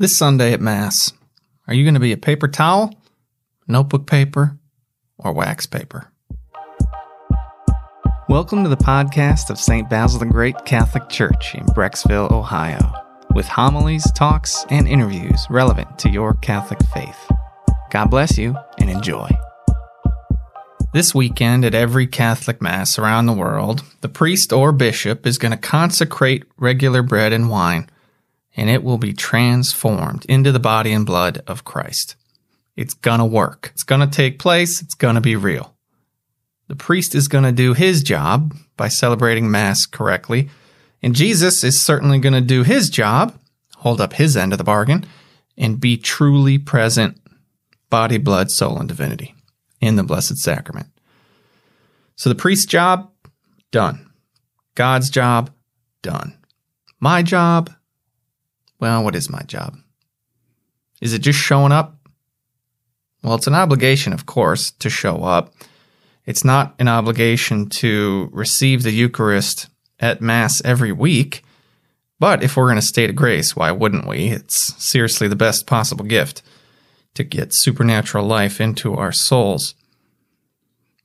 This Sunday at Mass, are you going to be a paper towel, notebook paper, or wax paper? Welcome to the podcast of St. Basil the Great Catholic Church in Brecksville, Ohio, with homilies, talks, and interviews relevant to your Catholic faith. God bless you and enjoy. This weekend at every Catholic Mass around the world, the priest or bishop is going to consecrate regular bread and wine and it will be transformed into the body and blood of Christ. It's gonna work. It's gonna take place. It's gonna be real. The priest is gonna do his job by celebrating Mass correctly, and Jesus is certainly gonna do his job, hold up his end of the bargain, and be truly present, body, blood, soul, and divinity in the Blessed Sacrament. So the priest's job, done. God's job, done. My job, well, what is my job? Is it just showing up? Well, it's an obligation, of course, to show up. It's not an obligation to receive the Eucharist at Mass every week. But if we're in a state of grace, why wouldn't we? It's seriously the best possible gift to get supernatural life into our souls.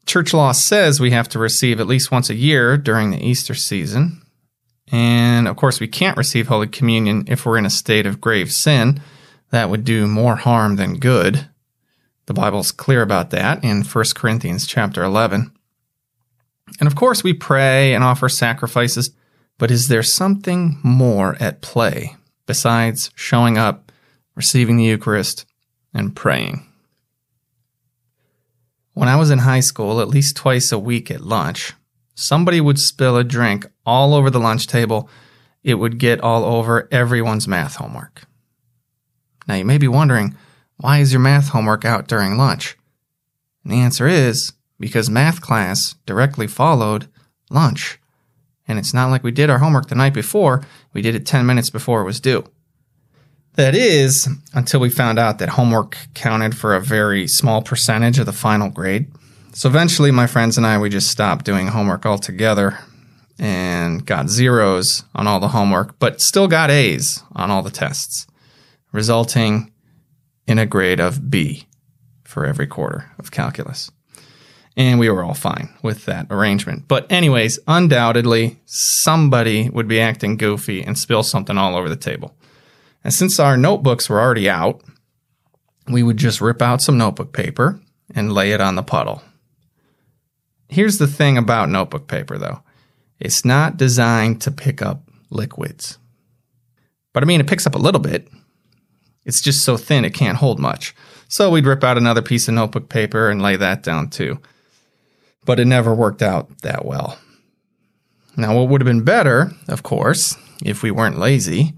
Church law says we have to receive at least once a year during the Easter season, and of course, we can't receive Holy Communion if we're in a state of grave sin. That would do more harm than good. The Bible's clear about that in 1 Corinthians chapter 11. And of course, we pray and offer sacrifices, but is there something more at play besides showing up, receiving the Eucharist, and praying? When I was in high school, at least twice a week at lunch, somebody would spill a drink all over the lunch table, it would get all over everyone's math homework. Now you may be wondering, why is your math homework out during lunch? And the answer is because math class directly followed lunch. And it's not like we did our homework the night before, we did it 10 minutes before it was due. That is, until we found out that homework counted for a very small percentage of the final grade. So eventually, my friends and I, we just stopped doing homework altogether and got zeros on all the homework, but still got A's on all the tests, resulting in a grade of B for every quarter of calculus. And we were all fine with that arrangement. But, anyways, undoubtedly, somebody would be acting goofy and spill something all over the table. And since our notebooks were already out, we would just rip out some notebook paper and lay it on the puddle Here's the thing about notebook paper, though it's not designed to pick up liquids. But I mean, it picks up a little bit. It's just so thin it can't hold much. So we'd rip out another piece of notebook paper and lay that down too. But it never worked out that well. Now, what would have been better, of course, if we weren't lazy,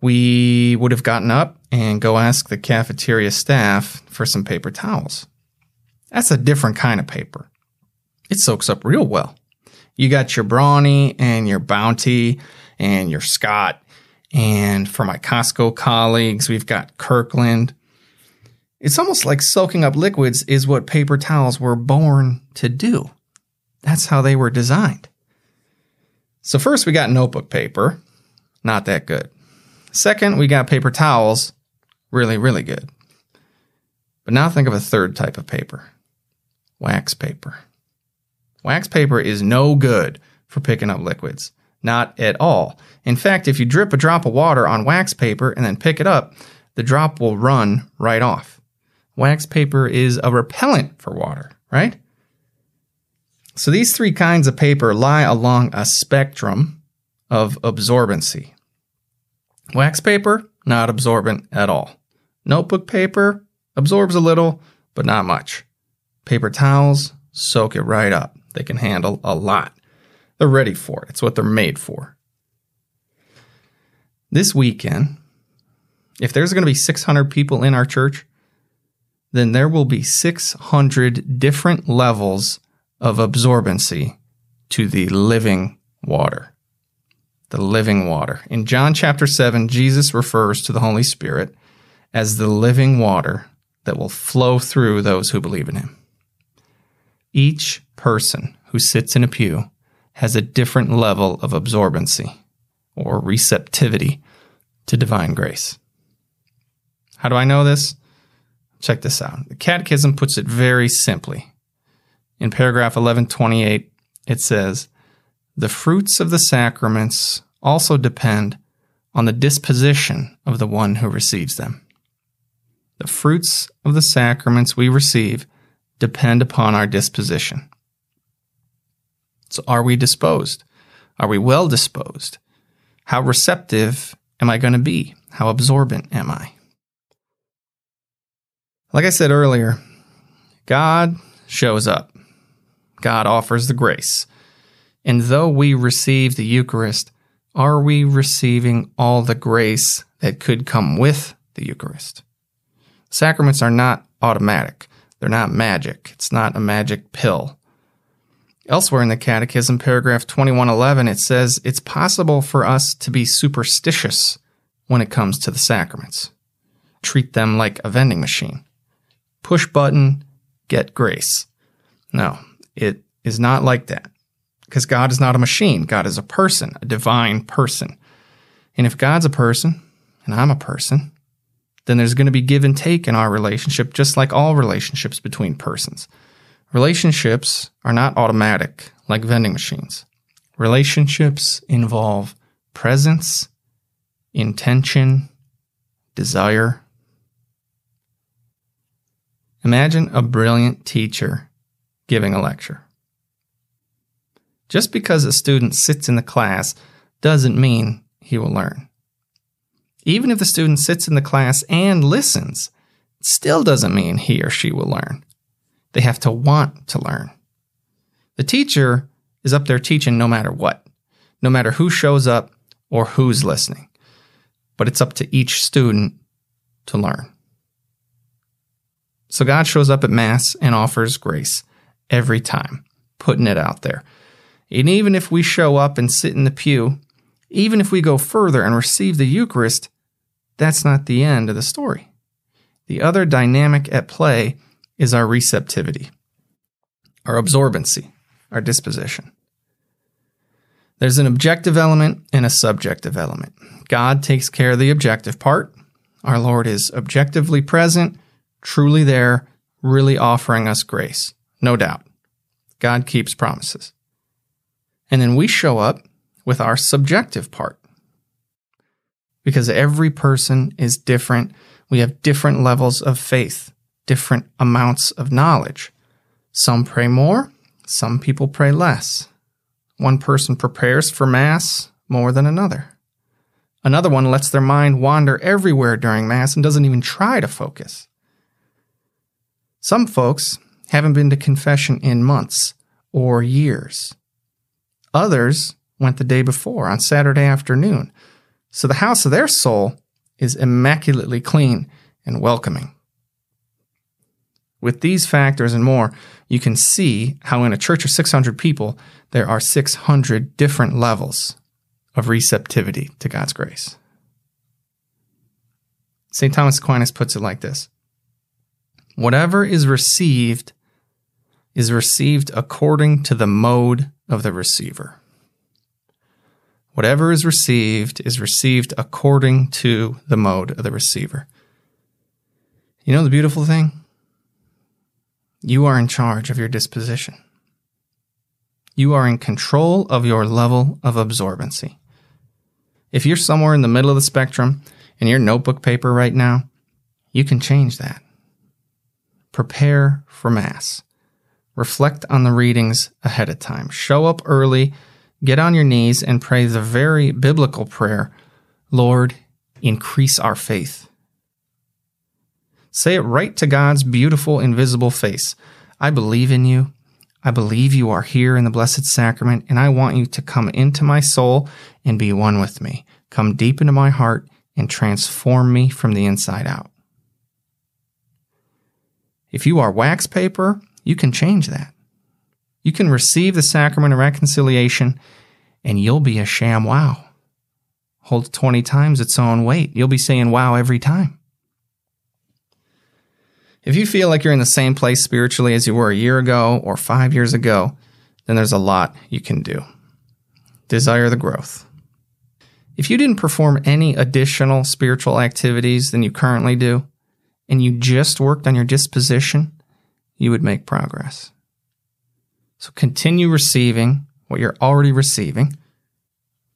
we would have gotten up and go ask the cafeteria staff for some paper towels. That's a different kind of paper it soaks up real well. You got your Brawny and your Bounty and your Scott. And for my Costco colleagues, we've got Kirkland. It's almost like soaking up liquids is what paper towels were born to do. That's how they were designed. So, first we got notebook paper, not that good. Second, we got paper towels, really, really good. But now think of a third type of paper wax paper. Wax paper is no good for picking up liquids. Not at all. In fact, if you drip a drop of water on wax paper and then pick it up, the drop will run right off. Wax paper is a repellent for water, right? So these three kinds of paper lie along a spectrum of absorbency. Wax paper, not absorbent at all. Notebook paper absorbs a little, but not much. Paper towels soak it right up. They can handle a lot. They're ready for it. It's what they're made for. This weekend, if there's going to be 600 people in our church, then there will be 600 different levels of absorbency to the living water. The living water. In John chapter 7, Jesus refers to the Holy Spirit as the living water that will flow through those who believe in him. Each person who sits in a pew has a different level of absorbency or receptivity to divine grace. How do I know this? Check this out. The Catechism puts it very simply. In paragraph 1128, it says, The fruits of the sacraments also depend on the disposition of the one who receives them. The fruits of the sacraments we receive depend upon our disposition. So, are we disposed? Are we well disposed? How receptive am I going to be? How absorbent am I? Like I said earlier, God shows up. God offers the grace. And though we receive the Eucharist, are we receiving all the grace that could come with the Eucharist? Sacraments are not automatic. They're not magic. It's not a magic pill. Elsewhere in the Catechism, paragraph 2111, it says it's possible for us to be superstitious when it comes to the sacraments. Treat them like a vending machine. Push button, get grace. No, it is not like that. Because God is not a machine. God is a person, a divine person. And if God's a person, and I'm a person, then there's going to be give and take in our relationship, just like all relationships between persons. Relationships are not automatic like vending machines. Relationships involve presence, intention, desire. Imagine a brilliant teacher giving a lecture. Just because a student sits in the class doesn't mean he will learn. Even if the student sits in the class and listens, it still doesn't mean he or she will learn. They have to want to learn. The teacher is up there teaching no matter what, no matter who shows up or who's listening. But it's up to each student to learn. So God shows up at Mass and offers grace every time, putting it out there. And even if we show up and sit in the pew, even if we go further and receive the Eucharist, that's not the end of the story. The other dynamic at play is our receptivity, our absorbency, our disposition. There's an objective element and a subjective element. God takes care of the objective part. Our Lord is objectively present, truly there, really offering us grace. No doubt. God keeps promises. And then we show up with our subjective part. Because every person is different. We have different levels of faith, different amounts of knowledge. Some pray more, some people pray less. One person prepares for Mass more than another. Another one lets their mind wander everywhere during Mass and doesn't even try to focus. Some folks haven't been to confession in months or years. Others went the day before on Saturday afternoon. So the house of their soul is immaculately clean and welcoming. With these factors and more, you can see how in a church of 600 people, there are 600 different levels of receptivity to God's grace. St. Thomas Aquinas puts it like this Whatever is received is received according to the mode of the receiver. Whatever is received is received according to the mode of the receiver. You know the beautiful thing? You are in charge of your disposition. You are in control of your level of absorbency. If you're somewhere in the middle of the spectrum in your notebook paper right now, you can change that. Prepare for Mass. Reflect on the readings ahead of time. Show up early, get on your knees, and pray the very biblical prayer Lord, increase our faith. Say it right to God's beautiful, invisible face. I believe in you. I believe you are here in the Blessed Sacrament, and I want you to come into my soul and be one with me. Come deep into my heart and transform me from the inside out. If you are wax paper, you can change that. You can receive the sacrament of reconciliation and you'll be a ShamWow. Hold 20 times its own weight. You'll be saying wow every time. If you feel like you're in the same place spiritually as you were a year ago or five years ago, then there's a lot you can do. Desire the growth. If you didn't perform any additional spiritual activities than you currently do, and you just worked on your disposition, you would make progress. So continue receiving what you're already receiving,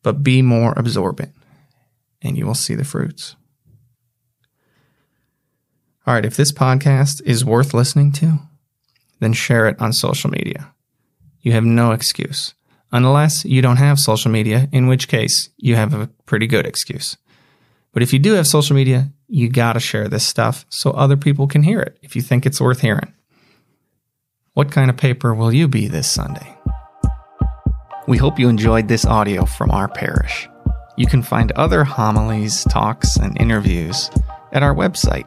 but be more absorbent, and you will see the fruits. All right, if this podcast is worth listening to, then share it on social media. You have no excuse, unless you don't have social media, in which case you have a pretty good excuse. But if you do have social media, you got to share this stuff so other people can hear it if you think it's worth hearing. What kind of paper will you be this Sunday? We hope you enjoyed this audio from our parish. You can find other homilies, talks, and interviews at our website,